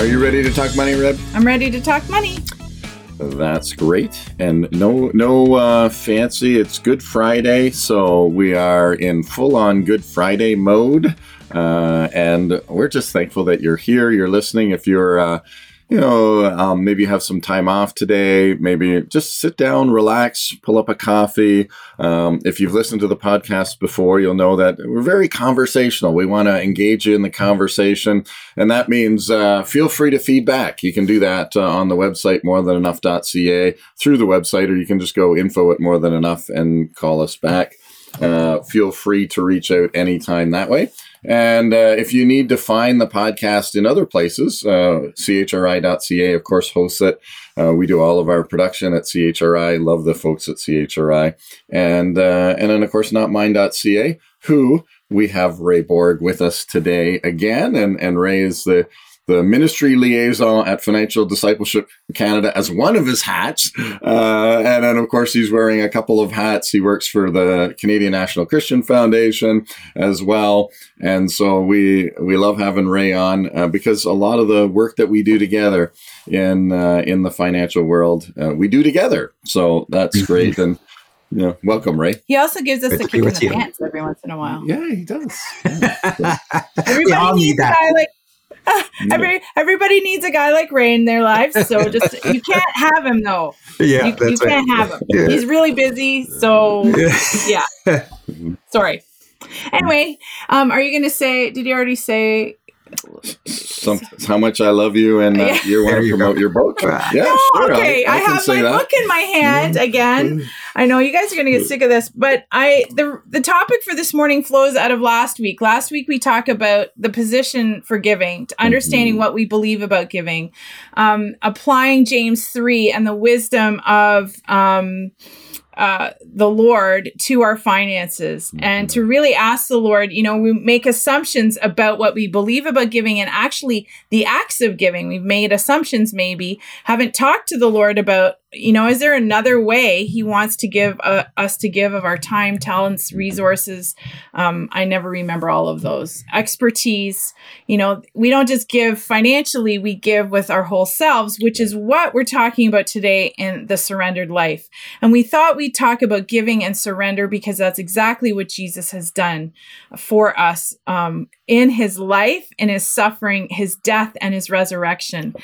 Are you ready to talk money, Reb? I'm ready to talk money. That's great. And no, no uh, fancy. It's Good Friday, so we are in full-on Good Friday mode, uh, and we're just thankful that you're here. You're listening. If you're uh, you know, um, maybe you have some time off today. Maybe just sit down, relax, pull up a coffee. Um, if you've listened to the podcast before, you'll know that we're very conversational. We want to engage you in the conversation. And that means uh, feel free to feedback. You can do that uh, on the website, morethanenough.ca, through the website, or you can just go info at more than enough and call us back. Uh, feel free to reach out anytime that way. And uh, if you need to find the podcast in other places, uh, chri.ca, of course, hosts it. Uh, we do all of our production at CHRI. Love the folks at CHRI. And, uh, and then, of course, notmine.ca, who we have Ray Borg with us today again. And, and Ray is the the ministry liaison at Financial Discipleship Canada as one of his hats. Uh, and then, of course, he's wearing a couple of hats. He works for the Canadian National Christian Foundation as well. And so we, we love having Ray on uh, because a lot of the work that we do together in, uh, in the financial world, uh, we do together. So that's great. And, yeah, welcome, Ray. He also gives us a kick in the pants every once in a while. Yeah, he does. Yeah. Everybody needs a guy like Every everybody needs a guy like Ray in their lives, so just you can't have him though. Yeah, you, you can't right. have him. Yeah. He's really busy, so yeah. Sorry. Anyway, um, are you going to say? Did you already say? Some, how much I love you, and uh, Yeah. you want There to promote go. your book. Yeah, No, sure. okay. I, can have my that. book in my hand again. I know you guys are going to get sick of this, but I the the topic for this morning flows out of last week. Last week we talked about the position for giving, to understanding what we believe about giving, um, applying James three and the wisdom of. Um, uh, the Lord to our finances and to really ask the Lord, you know, we make assumptions about what we believe about giving and actually the acts of giving. We've made assumptions, maybe, haven't talked to the Lord about, you know, is there another way He wants to give uh, us to give of our time, talents, resources? Um, I never remember all of those. Expertise, you know, we don't just give financially, we give with our whole selves, which is what we're talking about today in the surrendered life. And we thought we'd talk about giving and surrender because that's exactly what Jesus has done for us um, in his life, in his suffering, his death, and his resurrection,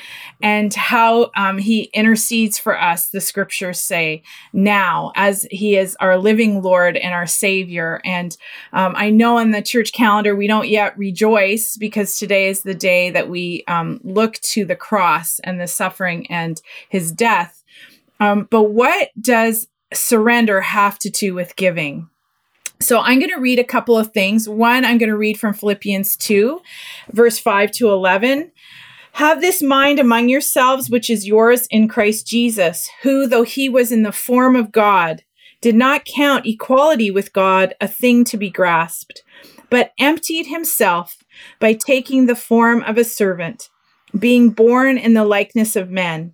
and how um, he intercedes for us, the scriptures say, now as he is our living Lord and our Savior. And um, I know in the church calendar we don't yet rejoice because today is the day that we um, look to the cross and the suffering and his death. Um, but what does surrender have to do with giving? So I'm going to read a couple of things. One, I'm going to read from Philippians 2, verse 5 to 11. Have this mind among yourselves, which is yours in Christ Jesus, who, though he was in the form of God, did not count equality with God a thing to be grasped, but emptied himself by taking the form of a servant, being born in the likeness of men.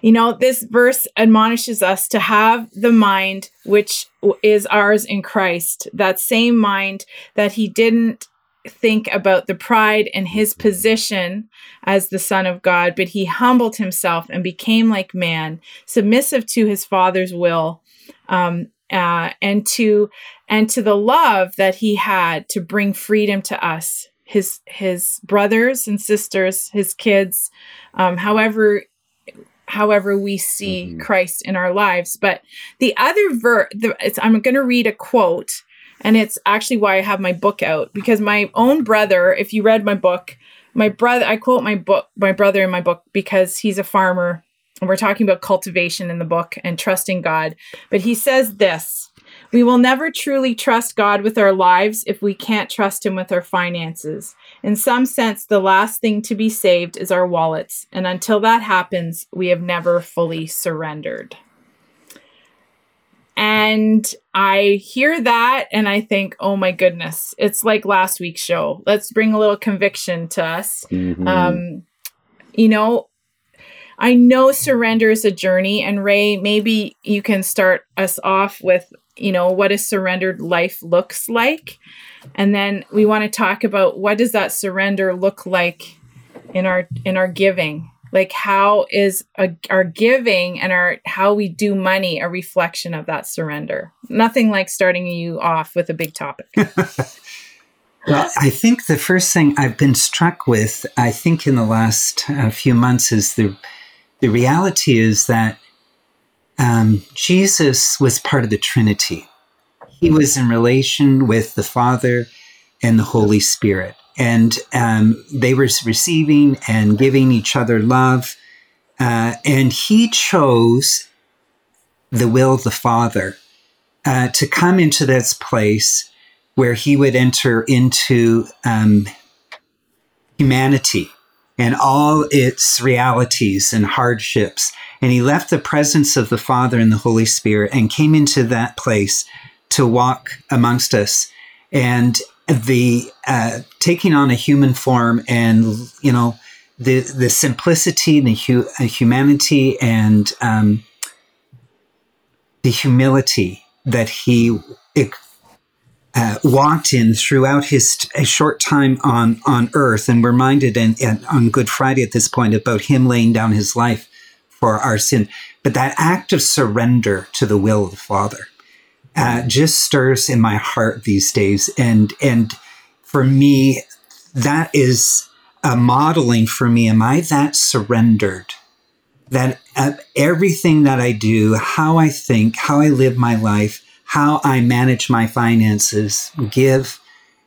You know, this verse admonishes us to have the mind which is ours in Christ, that same mind that he didn't think about the pride and his position as the Son of God, but he humbled himself and became like man, submissive to his Father's will. Um, uh, and to and to the love that he had to bring freedom to us, his his brothers and sisters, his kids, um, however however we see mm-hmm. Christ in our lives. But the other ver I'm going to read a quote and it's actually why I have my book out because my own brother, if you read my book, my brother I quote my book my brother in my book because he's a farmer and we're talking about cultivation in the book and trusting God. But he says this we will never truly trust God with our lives if we can't trust Him with our finances. In some sense, the last thing to be saved is our wallets. And until that happens, we have never fully surrendered. And I hear that and I think, oh my goodness, it's like last week's show. Let's bring a little conviction to us. Mm-hmm. Um, you know, I know surrender is a journey. And Ray, maybe you can start us off with, you know, what a surrendered life looks like. And then we want to talk about what does that surrender look like in our in our giving? Like how is a, our giving and our how we do money a reflection of that surrender? Nothing like starting you off with a big topic. Well i think the first thing i've been struck with i think in the last uh, few months is the the reality is that um, jesus was part of the trinity. He was in relation with the father and the holy spirit. And um, they were receiving and giving each other love. Uh, and he chose the will of the Father uh, to come into this place where he would enter into um, humanity and all its realities and hardships. And he left the presence of the Father and the Holy Spirit and came into that place to walk amongst us. And the uh, taking on a human form and you know the the simplicity and the hu- uh, humanity and um, the humility that he uh, walked in throughout his short time on on earth and reminded in, in, on good friday at this point about him laying down his life for our sin but that act of surrender to the will of the father uh, just stirs in my heart these days. And and for me, that is a modeling for me. Am I that surrendered? That uh, everything that I do, how I think, how I live my life, how I manage my finances, give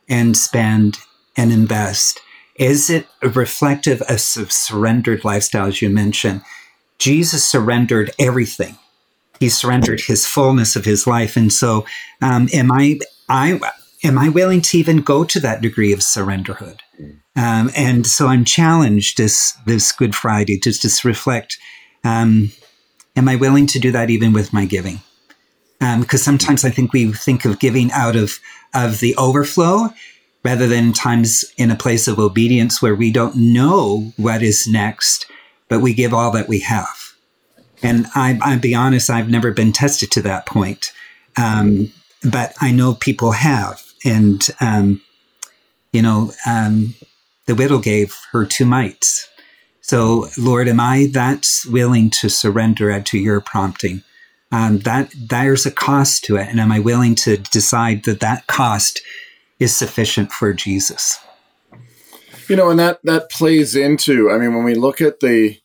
and spend and invest, is it reflective of surrendered lifestyle, as you mentioned? Jesus surrendered everything he surrendered his fullness of his life. And so, um, am I, I, am I willing to even go to that degree of surrenderhood? Um, and so I'm challenged this, this Good Friday to just reflect, um, am I willing to do that even with my giving? Because um, sometimes I think we think of giving out of, of the overflow rather than times in a place of obedience where we don't know what is next, but we give all that we have. And I, I'll be honest, I've never been tested to that point. Um, but I know people have. And, um, you know, um, the widow gave her two mites. So, Lord, am I that willing to surrender to your prompting? Um, that there's a cost to it, and am I willing to decide that that cost is sufficient for Jesus? You know, and that that plays into. I mean, when we look at the,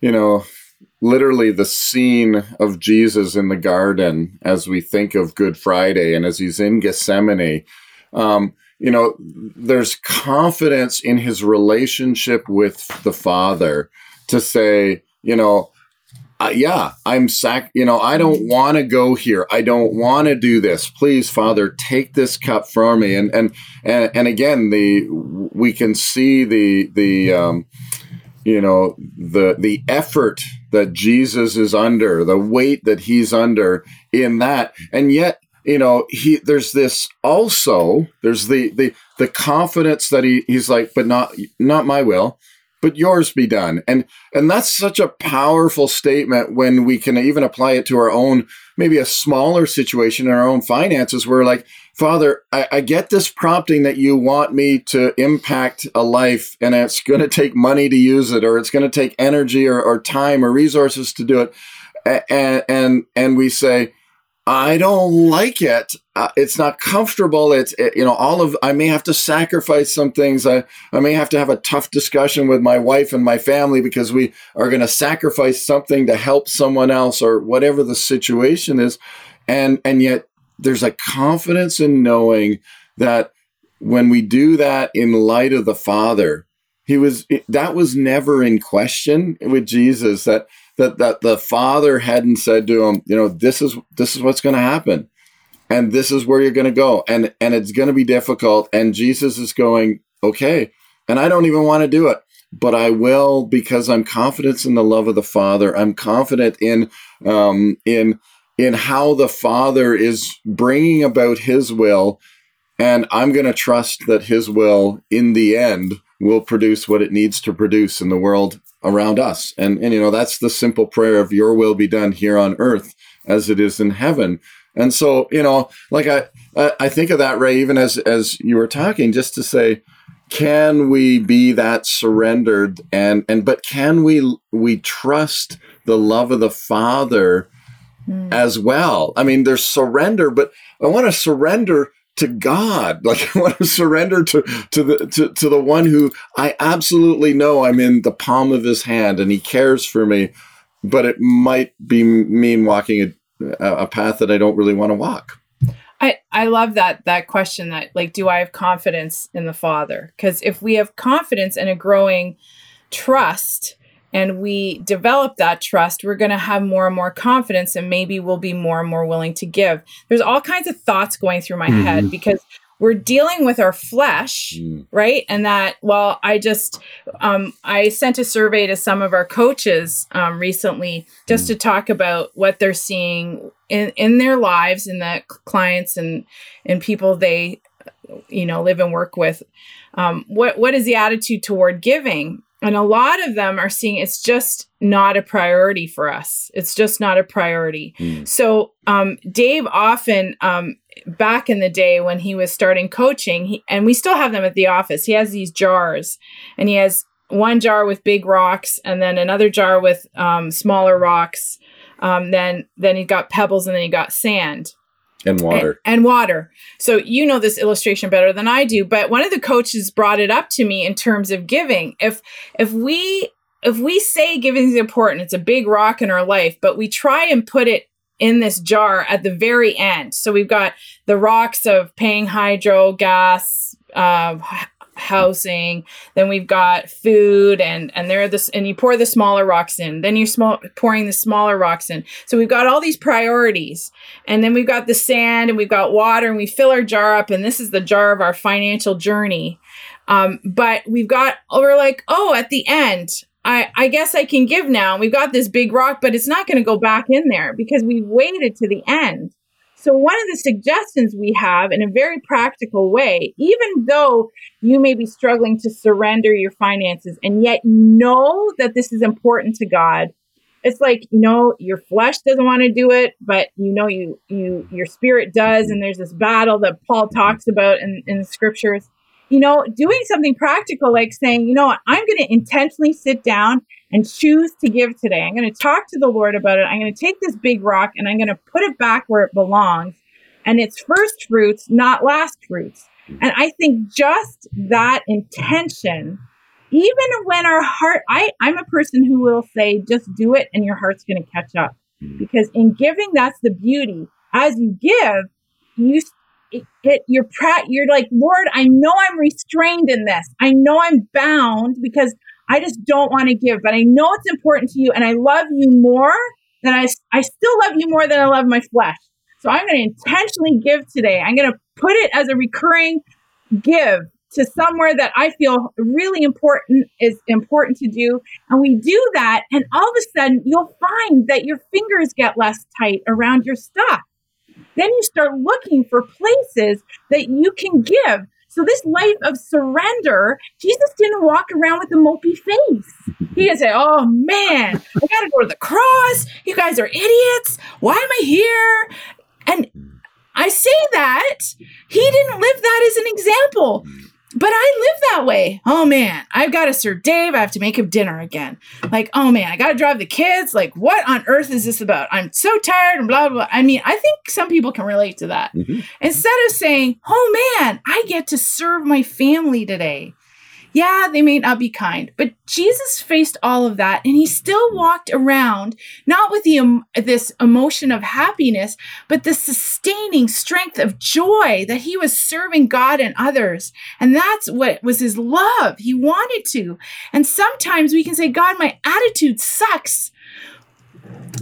you know, literally the scene of Jesus in the garden as we think of Good Friday and as he's in Gethsemane. Um, you know, there's confidence in his relationship with the Father to say, you know, uh, yeah, I'm sac, you know, I don't want to go here. I don't want to do this. Please, Father, take this cup from me. And, and, and, and again, the, we can see the, the, um, you know the the effort that Jesus is under, the weight that he's under in that, and yet you know he there's this also there's the the the confidence that he he's like, but not not my will, but yours be done, and and that's such a powerful statement when we can even apply it to our own maybe a smaller situation in our own finances where like Father, I, I, get this prompting that you want me to impact a life, and it's going to take money to use it, or it's going to take energy or, or time or resources to do it. And, and, and we say, I don't like it. Uh, it's not comfortable. It's it, you know all of I may have to sacrifice some things. I I may have to have a tough discussion with my wife and my family because we are going to sacrifice something to help someone else or whatever the situation is. And and yet there's a confidence in knowing that when we do that in light of the Father, he was that was never in question with Jesus that that that the Father hadn't said to him, you know, this is this is what's going to happen, and this is where you're going to go, and and it's going to be difficult, and Jesus is going, okay, and I don't even want to do it, but I will because I'm confident in the love of the Father. I'm confident in um, in in how the Father is bringing about His will, and I'm going to trust that His will, in the end, will produce what it needs to produce in the world around us. And, and you know, that's the simple prayer of your will be done here on earth as it is in heaven. And so, you know, like I, I think of that, Ray, even as, as you were talking, just to say, can we be that surrendered and, and, but can we, we trust the love of the Father mm. as well? I mean, there's surrender, but I want to surrender to God. Like I want to surrender to to the to, to the one who I absolutely know I'm in the palm of his hand and he cares for me, but it might be mean walking a, a path that I don't really want to walk. I, I love that that question that like do I have confidence in the Father? Because if we have confidence and a growing trust, and we develop that trust, we're going to have more and more confidence and maybe we'll be more and more willing to give. There's all kinds of thoughts going through my mm-hmm. head because we're dealing with our flesh, mm. right? And that, well, I just, um, I sent a survey to some of our coaches um, recently just mm. to talk about what they're seeing in, in their lives and the clients and, and people they, you know, live and work with. Um, what, what is the attitude toward giving? And a lot of them are seeing it's just not a priority for us. It's just not a priority. Mm. So, um, Dave often, um, back in the day when he was starting coaching, he, and we still have them at the office, he has these jars and he has one jar with big rocks and then another jar with um, smaller rocks. Um, then, then he got pebbles and then he got sand and water. and, and, water. So you know this illustration better than i do but one of the coaches brought it up to me in terms of giving. If if we if we say giving is important it's a big rock in our life but we try and put it in this jar at the very end. So we've got the rocks of paying hydro gas uh, housing then we've got food and and there are this and you pour the smaller rocks in then you're small pouring the smaller rocks in so we've got all these priorities and then we've got the sand and we've got water and we fill our jar up and this is the jar of our financial journey um, but we've got we're like oh at the end I, I guess I can give now. We've got this big rock, but it's not going to go back in there because we waited to the end. So, one of the suggestions we have in a very practical way, even though you may be struggling to surrender your finances and yet know that this is important to God, it's like, you know, your flesh doesn't want to do it, but you know, you, you, your spirit does. Mm-hmm. And there's this battle that Paul talks about in, in the scriptures. You know, doing something practical like saying, you know what, I'm going to intentionally sit down and choose to give today. I'm going to talk to the Lord about it. I'm going to take this big rock and I'm going to put it back where it belongs. And it's first fruits, not last fruits. And I think just that intention, even when our heart, I, I'm a person who will say, just do it and your heart's going to catch up. Hmm. Because in giving, that's the beauty. As you give, you it, you're you're like lord i know i'm restrained in this i know i'm bound because I just don't want to give, but I know it's important to you and I love you more than I, I still love you more than I love my flesh. So I'm going to intentionally give today. I'm going to put it as a recurring give to somewhere that I feel really important is important to do. And we do that. And all of a sudden you'll find that your fingers get less tight around your stuff. Then you start looking for places that you can give so this life of surrender, Jesus didn't walk around with a mopey face. He didn't say, "Oh man, I got to go to the cross. You guys are idiots. Why am I here?" And I say that he didn't live that as an example. But I live that way. Oh man, I've got to serve Dave. I have to make him dinner again. Like, oh man, I got to drive the kids. Like, what on earth is this about? I'm so tired and blah, blah, blah. I mean, I think some people can relate to that. Mm-hmm. Instead of saying, oh man, I get to serve my family today. Yeah, they may not be kind, but Jesus faced all of that and he still walked around not with the um, this emotion of happiness, but the sustaining strength of joy that he was serving God and others. And that's what was his love. He wanted to. And sometimes we can say, God, my attitude sucks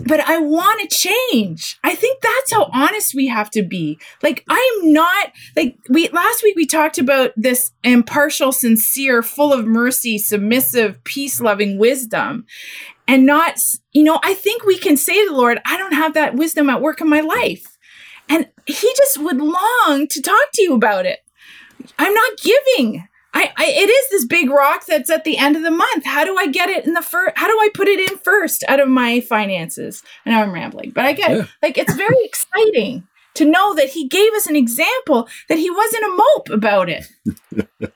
but I want to change. I think that's how honest we have to be. Like I'm not like we last week we talked about this impartial, sincere, full of mercy, submissive, peace-loving wisdom. And not, you know, I think we can say to the Lord, I don't have that wisdom at work in my life. And he just would long to talk to you about it. I'm not giving. I, I, it is this big rock that's at the end of the month. How do I get it in the first? How do I put it in first out of my finances? I know I'm rambling, but I get Yeah. like it's very exciting to know that he gave us an example that he wasn't a mope about it.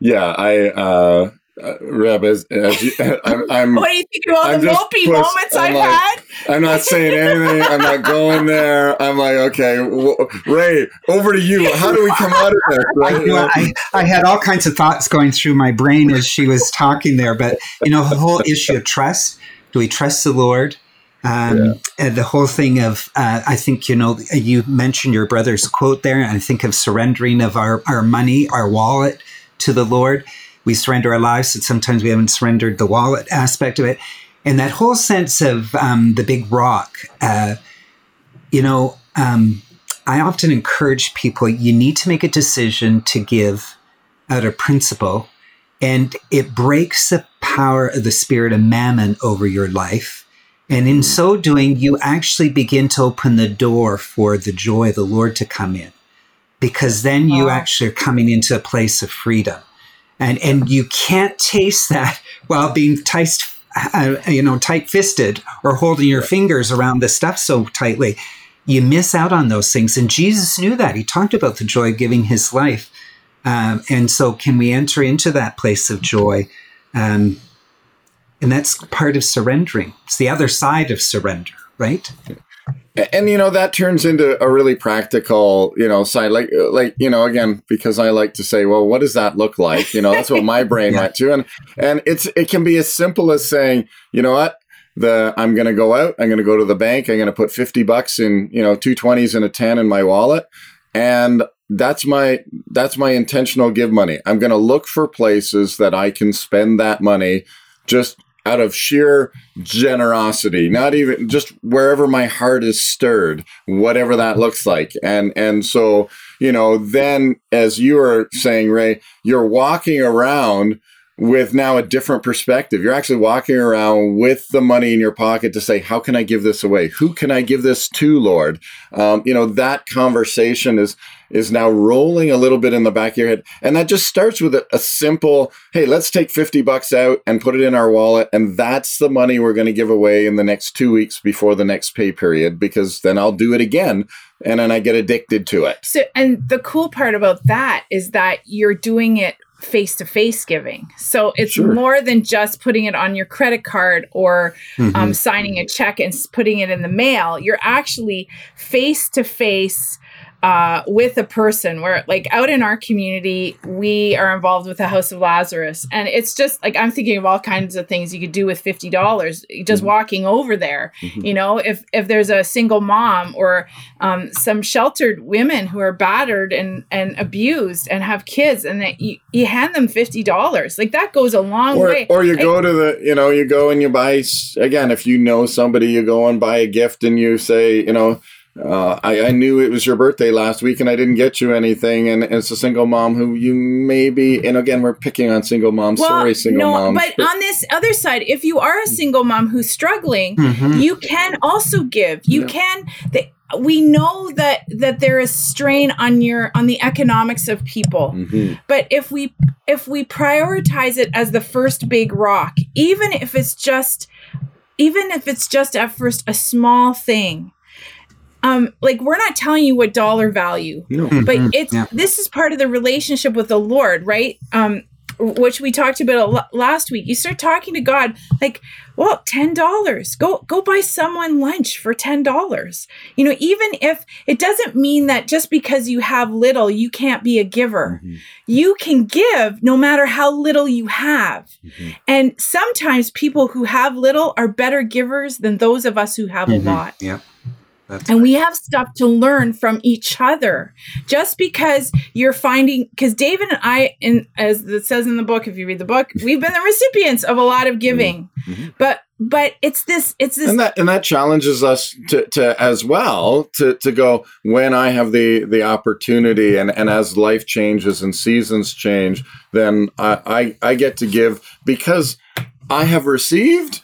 Yeah, I uh, uh Reb, as, as you, I'm, I'm What do you think of all I'm the just mopey put- moments I'm I've like- had? I'm not saying anything. I'm not going there. I'm like, okay, w- Ray, over to you. How do we come out of this? I, Right? you know, I, I had all kinds of thoughts going through my brain as she was talking there, but you know, the whole issue of trust. Do we trust the Lord? Um, And the whole thing of, uh, I think, you know, you mentioned your brother's quote there, and I think of surrendering of our, our money, our wallet to the Lord. We surrender our lives, but sometimes we haven't surrendered the wallet aspect of it. And that whole sense of um, the big rock, uh, you know, um, I often encourage people you need to make a decision to give out of principle, and it breaks the power of the spirit of mammon over your life. And in so doing, you actually begin to open the door for the joy of the Lord to come in, because then you actually are coming into a place of freedom. And, and you can't taste that while being tight, uh, you know, tight-fisted or holding your fingers around the stuff so tightly you miss out on those things. And Jesus knew that. He talked about the joy of giving his life. Um, and so, can we enter into that place of joy? Um, and that's part of surrendering. It's the other side of surrender, right? And you know that turns into a really practical you know side like like you know again because i like to say well what does that look like? You know that's what my brain Yeah. went to. And and it's it can be as simple as saying you know what? The i'm going to go out i'm going to go to the bank i'm going to put 50 bucks in you know two 20s and a 10 in my wallet and that's my that's my intentional give money. I'm going to look for places that i can spend that money just out of sheer generosity not even just wherever my heart is stirred whatever that looks like. And and so you know then as you are saying ray you're walking around with now a different perspective. You're actually walking around with the money in your pocket to say how can i give this away? Who can i give this to lord? Um, you know that conversation is is now rolling a little bit in the back of your head and that just starts with a, a simple hey let's take 50 bucks out and put it in our wallet and that's the money we're going to give away in the next two weeks before the next pay period because then i'll do it again and then i get addicted to it So, and the cool part about that is that you're doing it face to face giving. So it's Sure. more than just putting it on your credit card or Mm-hmm. um, signing a check and putting it in the mail. You're actually face to face uh, with a person where like out in our community we are involved with the house of lazarus. And it's just like i'm thinking of all kinds of things you could do with $50 just walking over there. You know if if there's a single mom or um, some sheltered women who are battered and and abused and have kids and that you, you hand them $50 like that goes a long or, way. or you Like, go to the you know you go and you buy again if you know somebody you go and buy a gift and you say you know uh, I, I knew it was your birthday last week and I didn't get you anything and it's a single mom who you maybe and again we're picking on single moms sorry single moms but on this other side, if you are a single mom who's struggling, Mhm. you can also give. You Yeah. can. The, we know that that there is strain on your on the economics of people, Mhm. but if we if we prioritize it as the first big rock, even if it's just even if it's just at first a small thing. Um like we're not telling you what dollar value No. but Mhm, it's yeah. this is part of the relationship with the lord right um which we talked about last week you start talking to god like well $10 go go buy someone lunch for $10 you know even if it doesn't mean that just because you have little you can't be a giver Mhm. you can give no matter how little you have Mhm. and sometimes people who have little are better givers than those of us who have Mhm. a lot Yeah. That's and we have stuff to learn from each other. Just because you're finding, because David and I, in as it says in the book, if you read the book, we've been the recipients of a lot of giving. Mhm. But but it's this, it's this. and that and that challenges us to, to as well to to go when I have the the opportunity and and as life changes and seasons change, then I I, I get to give because I have received.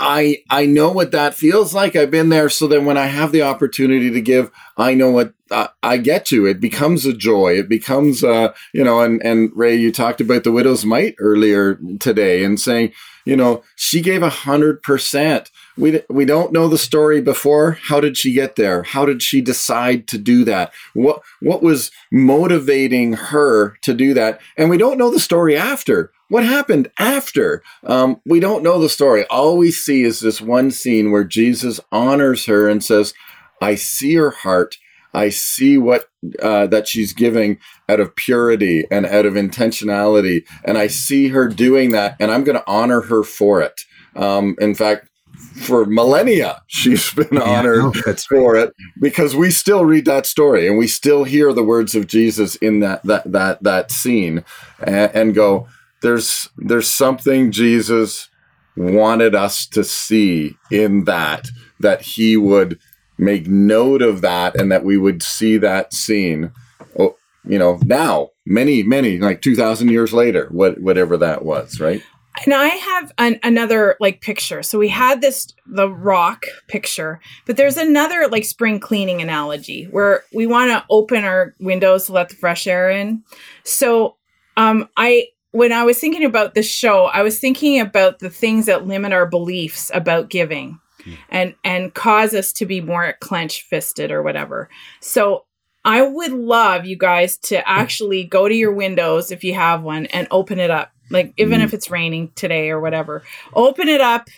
I I know what that feels like. I've been there, so then when I have the opportunity to give, I know what uh, I get to. It becomes a joy. It becomes uh you know. And and Ray, you talked about the widow's mite earlier today, and saying you know she gave a hundred percent we we don't know the story before how did she get there how did she decide to do that what what was motivating her to do that and we don't know the story after what happened after? Um, we don't know the story. All we see is this one scene where jesus honors her and says i see her heart. I see what uh, that she's giving out of purity and out of intentionality and i see her doing that and i'm going to honor her for it. Um, in fact for millennia she's been Yeah, honored no, that's right. for it because we still read that story and we still hear the words of Jesus in that that that that scene and, and go there's there's something Jesus wanted us to see in that that he would make note of that and that we would see that scene oh, you know now many many like 2000 years later what whatever that was right and I have an, another like picture. So we had this the rock picture, but there's another like spring cleaning analogy where we want to open our windows to let the fresh air in. So um I when I was thinking about this show, I was thinking about the things that limit our beliefs about giving and and cause us to be more clenched fisted or whatever. So I would love you guys to actually go to your windows if you have one and open it up. Like even if it's raining today or whatever. Open it up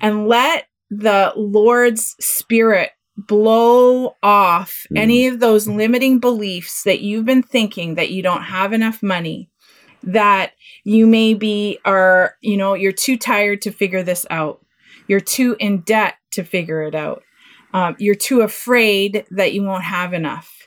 and let the Lord's spirit blow off Mm. any of those limiting beliefs that you've been thinking that you don't have enough money that you maybe are, you know, you're too tired to figure this out. You're too in debt to figure it out. Um, you're too afraid that you won't have enough.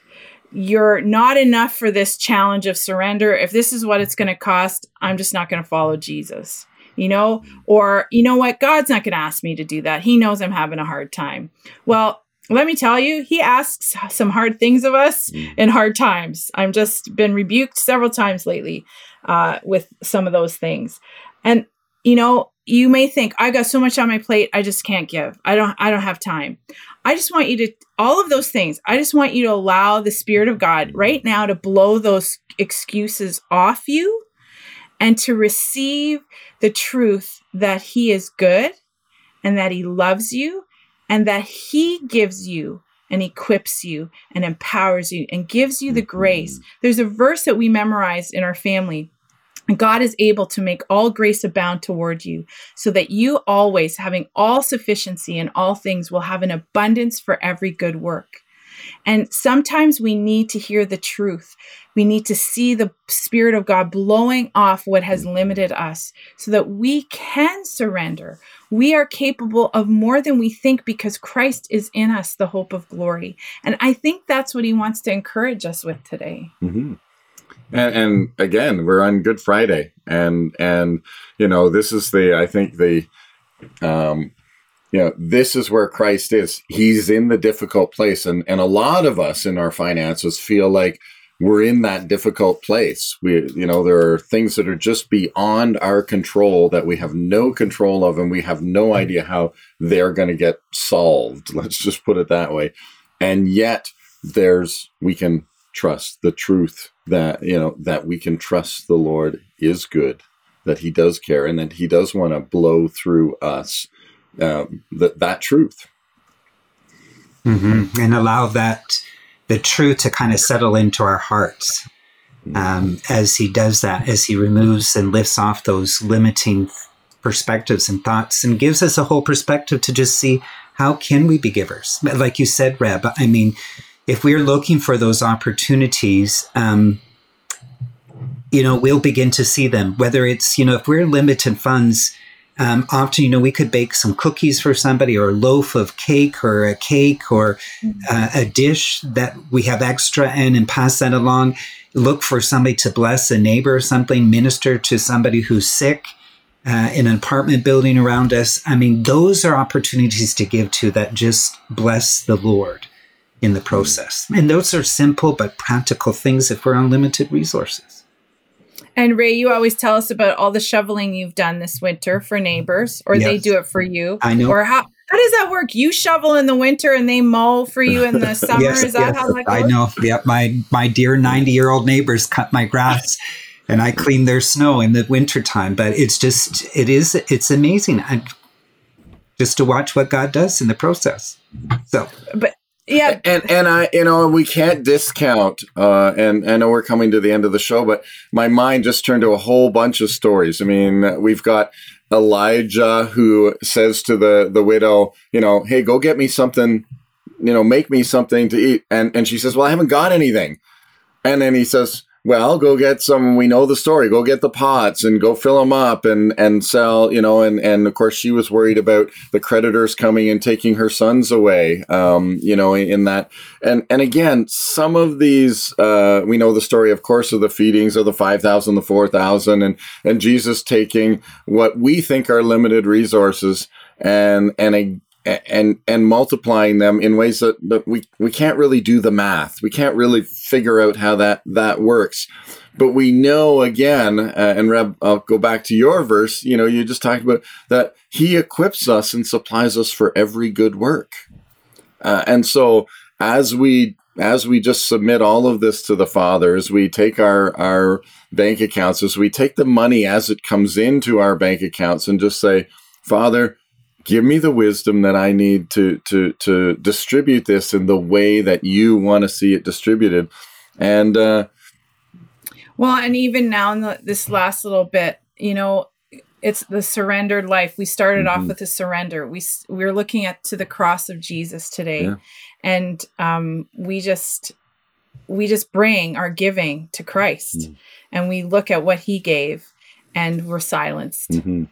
You're not enough for this challenge of surrender. If this is what it's going to cost, I'm just not going to follow Jesus. You know, or you know what? God's not going to ask me to do that. He knows I'm having a hard time. Well, let me tell you, He asks some hard things of us in hard times. I've just been rebuked several times lately uh, with some of those things. And you know, you may think I got so much on my plate, I just can't give. I don't I don't have time. I just want you to all of those things. I just want you to allow the spirit of God right now to blow those excuses off you and to receive the truth that he is good and that he loves you and that he gives you and equips you and empowers you and gives you the mm-hmm. grace. There's a verse that we memorized in our family. God is able to make all grace abound toward you, so that you always, having all sufficiency in all things, will have an abundance for every good work. And sometimes we need to hear the truth. We need to see the Spirit of God blowing off what has limited us so that we can surrender. We are capable of more than we think because Christ is in us, the hope of glory. And I think that's what he wants to encourage us with today. hmm And, and again, we're on Good Friday, and and you know this is the I think the um, you know this is where Christ is. He's in the difficult place, and and a lot of us in our finances feel like we're in that difficult place. We you know there are things that are just beyond our control that we have no control of, and we have no hmm. idea how they're going to get solved. Let's just put it that way. And yet, there's we can trust the truth that you know that we can trust the lord is good that he does care and that he does want to blow through us um, that that truth Mm-hmm. And allow that, the truth to kind of settle into our hearts um, as he does that, as he removes and lifts off those limiting perspectives and thoughts and gives us a whole perspective to just see how can we be givers like you said reb i mean if we're looking for those opportunities um, you know we'll begin to see them whether it's you know if we're limited funds um, often you know we could bake some cookies for somebody or a loaf of cake or a cake or uh, a dish that we have extra in and pass that along look for somebody to bless a neighbor or something minister to somebody who's sick uh, in an apartment building around us. I mean, those are opportunities to give to that just bless the Lord in the process. And those are simple but practical things if we're on limited resources. And Ray, you always tell us about all the shoveling you've done this winter for neighbors, or yes. they do it for you. I know. Or how how does that work? You shovel in the winter and they mow for you in the summer. yes, Is that yes, how that goes? I know. Yep. My my dear ninety year old neighbors cut my grass and I clean their snow in the wintertime. But it's just, it is, it's amazing. I, just to watch what God does in the process. So, but yeah, and and I, you know, we can't discount. Uh, and I know we're coming to the end of the show, but my mind just turned to a whole bunch of stories. I mean, we've got Elijah who says to the the widow, you know, hey, go get me something, you know, make me something to eat, and and she says, well, I haven't got anything, and then he says, well, go get some. We know the story. Go get the pots and go fill them up and and sell. You know, and and of course she was worried about the creditors coming and taking her sons away. Um, you know, in that and and again, some of these uh, we know the story, of course, of the feedings of the five thousand, the four thousand, and and Jesus taking what we think are limited resources and and and and multiplying them in ways that, that we we can't really do the math. We can't really figure out how that that works. But we know again, uh, and Reb, I'll go back to your verse. You know, you just talked about that He equips us and supplies us for every good work. Uh, and so as we as we just submit all of this to the Father, as we take our our bank accounts, as we take the money as it comes into our bank accounts, and just say, Father give me the wisdom that I need to to to distribute this in the way that you want to see it distributed. And uh, well, and even now in the, this last little bit, you know, it's the surrendered life. We started mm-hmm. off with a surrender. We we're looking at to the cross of Jesus today, yeah. and um, we just we just bring our giving to Christ, mm-hmm. and we look at what He gave, and we're silenced. Mm-hmm.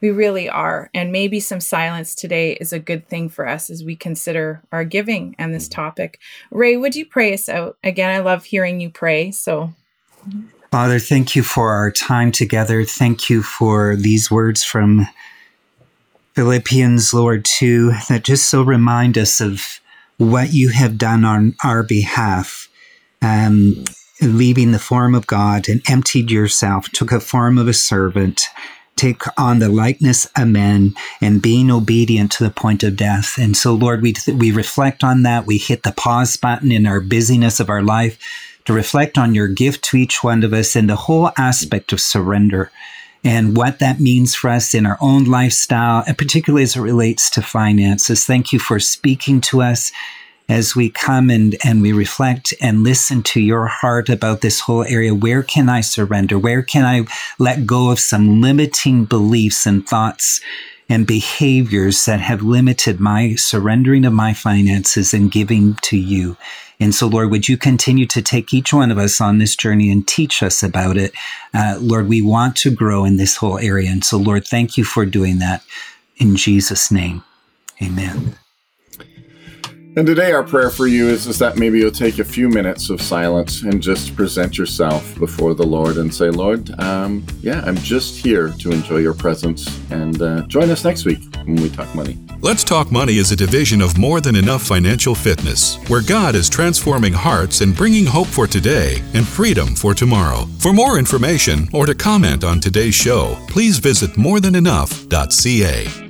We really are. And maybe some silence today is a good thing for us as we consider our giving and this topic. Ray, would you pray us out? Again, I love hearing you pray. So. Father, thank you for our time together. Thank you for these words from Philippians, Lord, too, that just so remind us of what you have done on our behalf. Um, leaving the form of God and emptied yourself, took a form of a servant, take on the likeness of men and being obedient to the point of death. And so, Lord, we, we reflect on that. We hit the pause button in our busyness of our life to reflect on your gift to each one of us and the whole aspect of surrender and what that means for us in our own lifestyle, and particularly as it relates to finances. Thank you for speaking to us as we come and, and we reflect and listen to your heart about this whole area. Where can I surrender? Where can I let go of some limiting beliefs and thoughts and behaviors that have limited my surrendering of my finances and giving to you? And so, Lord, would you continue to take each one of us on this journey and teach us about it? Uh, Lord, we want to grow in this whole area. And so, Lord, thank you for doing that in Jesus' name. Amen. And today, our prayer for you is, is that maybe you'll take a few minutes of silence and just present yourself before the Lord and say, Lord, um, yeah, I'm just here to enjoy your presence. And uh, join us next week when we talk money. Let's Talk Money is a division of More Than Enough Financial Fitness, where God is transforming hearts and bringing hope for today and freedom for tomorrow. For more information or to comment on today's show, please visit morethanenough.ca.